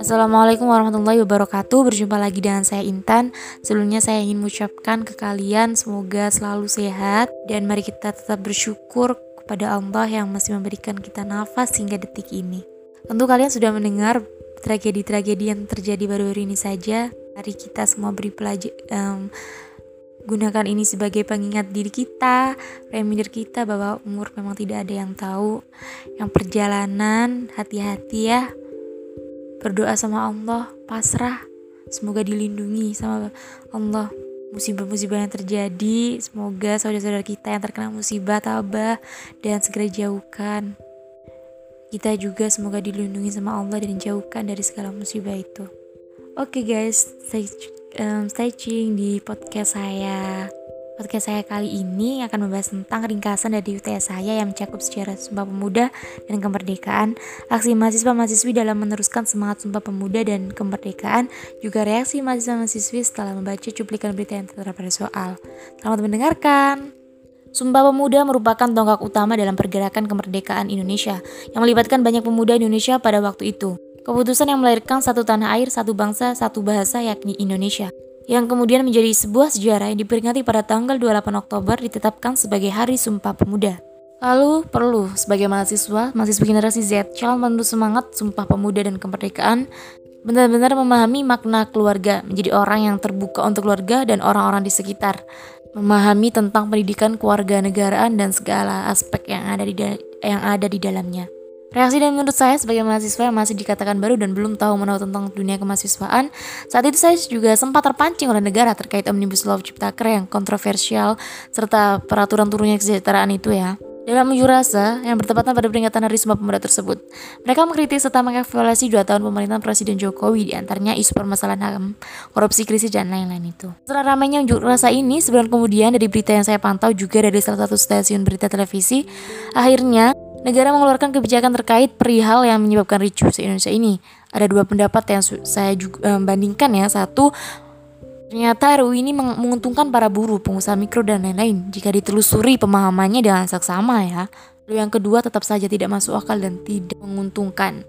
Assalamualaikum warahmatullahi wabarakatuh. Berjumpa lagi dengan saya Intan. Sebelumnya saya ingin mengucapkan ke kalian Semoga selalu sehat Dan mari kita tetap bersyukur kepada Allah Yang masih memberikan kita nafas hingga detik ini. Tentu kalian sudah mendengar tragedi-tragedi yang terjadi baru-baru ini saja. Mari kita semua beri pelajar um, Gunakan ini sebagai pengingat diri kita, reminder kita bahwa umur memang tidak ada yang tahu. Yang perjalanan, hati-hati ya. Berdoa sama Allah pasrah. Semoga dilindungi sama Allah. Musibah-musibah yang terjadi semoga saudara-saudara kita yang terkena musibah tabah dan segera jauhkan. Kita juga semoga dilindungi sama Allah dan jauhkan dari segala musibah itu. Oke okay guys stay, um, stay tune di podcast saya Podcast saya kali ini akan membahas tentang ringkasan dari UTS saya yang mencakup sejarah Sumpah Pemuda dan Kemerdekaan, aksi mahasiswa-mahasiswi dalam meneruskan semangat Sumpah Pemuda dan Kemerdekaan, juga reaksi mahasiswa-mahasiswi setelah membaca cuplikan berita yang tertera pada soal. Selamat mendengarkan! Sumpah Pemuda merupakan tonggak utama dalam pergerakan kemerdekaan Indonesia yang melibatkan banyak pemuda Indonesia pada waktu itu. Keputusan yang melahirkan satu tanah air, satu bangsa, satu bahasa yakni Indonesia yang kemudian menjadi sebuah sejarah yang diperingati pada tanggal 28 Oktober ditetapkan sebagai Hari Sumpah Pemuda. Lalu perlu sebagai mahasiswa, mahasiswa generasi Z, calon penuh semangat Sumpah Pemuda dan Kemerdekaan benar-benar memahami makna keluarga, menjadi orang yang terbuka untuk keluarga dan orang-orang di sekitar, memahami tentang pendidikan keluarga negaraan dan segala aspek yang ada di yang ada di dalamnya. Reaksi dan menurut saya sebagai mahasiswa yang masih dikatakan baru dan belum tahu menahu tentang dunia kemahasiswaan, saat itu saya juga sempat terpancing oleh negara terkait Omnibus Law Ciptaker yang kontroversial serta peraturan turunnya kesejahteraan itu ya. Dalam unjuk rasa yang bertepatan pada peringatan Hari Sumpah Pemuda tersebut, mereka mengkritik serta mengevaluasi dua tahun pemerintahan Presiden Jokowi di antaranya isu permasalahan HAM, korupsi krisis dan lain-lain itu. Setelah ramainya unjuk rasa ini, sebulan kemudian dari berita yang saya pantau juga dari salah satu stasiun berita televisi, akhirnya Negara mengeluarkan kebijakan terkait perihal yang menyebabkan ricuh se Indonesia ini. Ada dua pendapat yang saya juga um, bandingkan ya. Satu, ternyata RUU ini menguntungkan para buruh, pengusaha mikro dan lain-lain jika ditelusuri pemahamannya dengan saksama ya. Lalu yang kedua tetap saja tidak masuk akal dan tidak menguntungkan.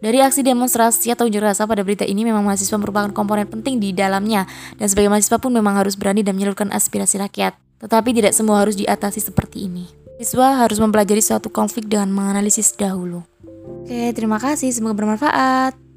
Dari aksi demonstrasi atau unjuk rasa pada berita ini memang mahasiswa merupakan komponen penting di dalamnya dan sebagai mahasiswa pun memang harus berani dan menyalurkan aspirasi rakyat. Tetapi tidak semua harus diatasi seperti ini. Siswa harus mempelajari suatu konflik dengan menganalisis dahulu. Oke, terima kasih. Semoga bermanfaat.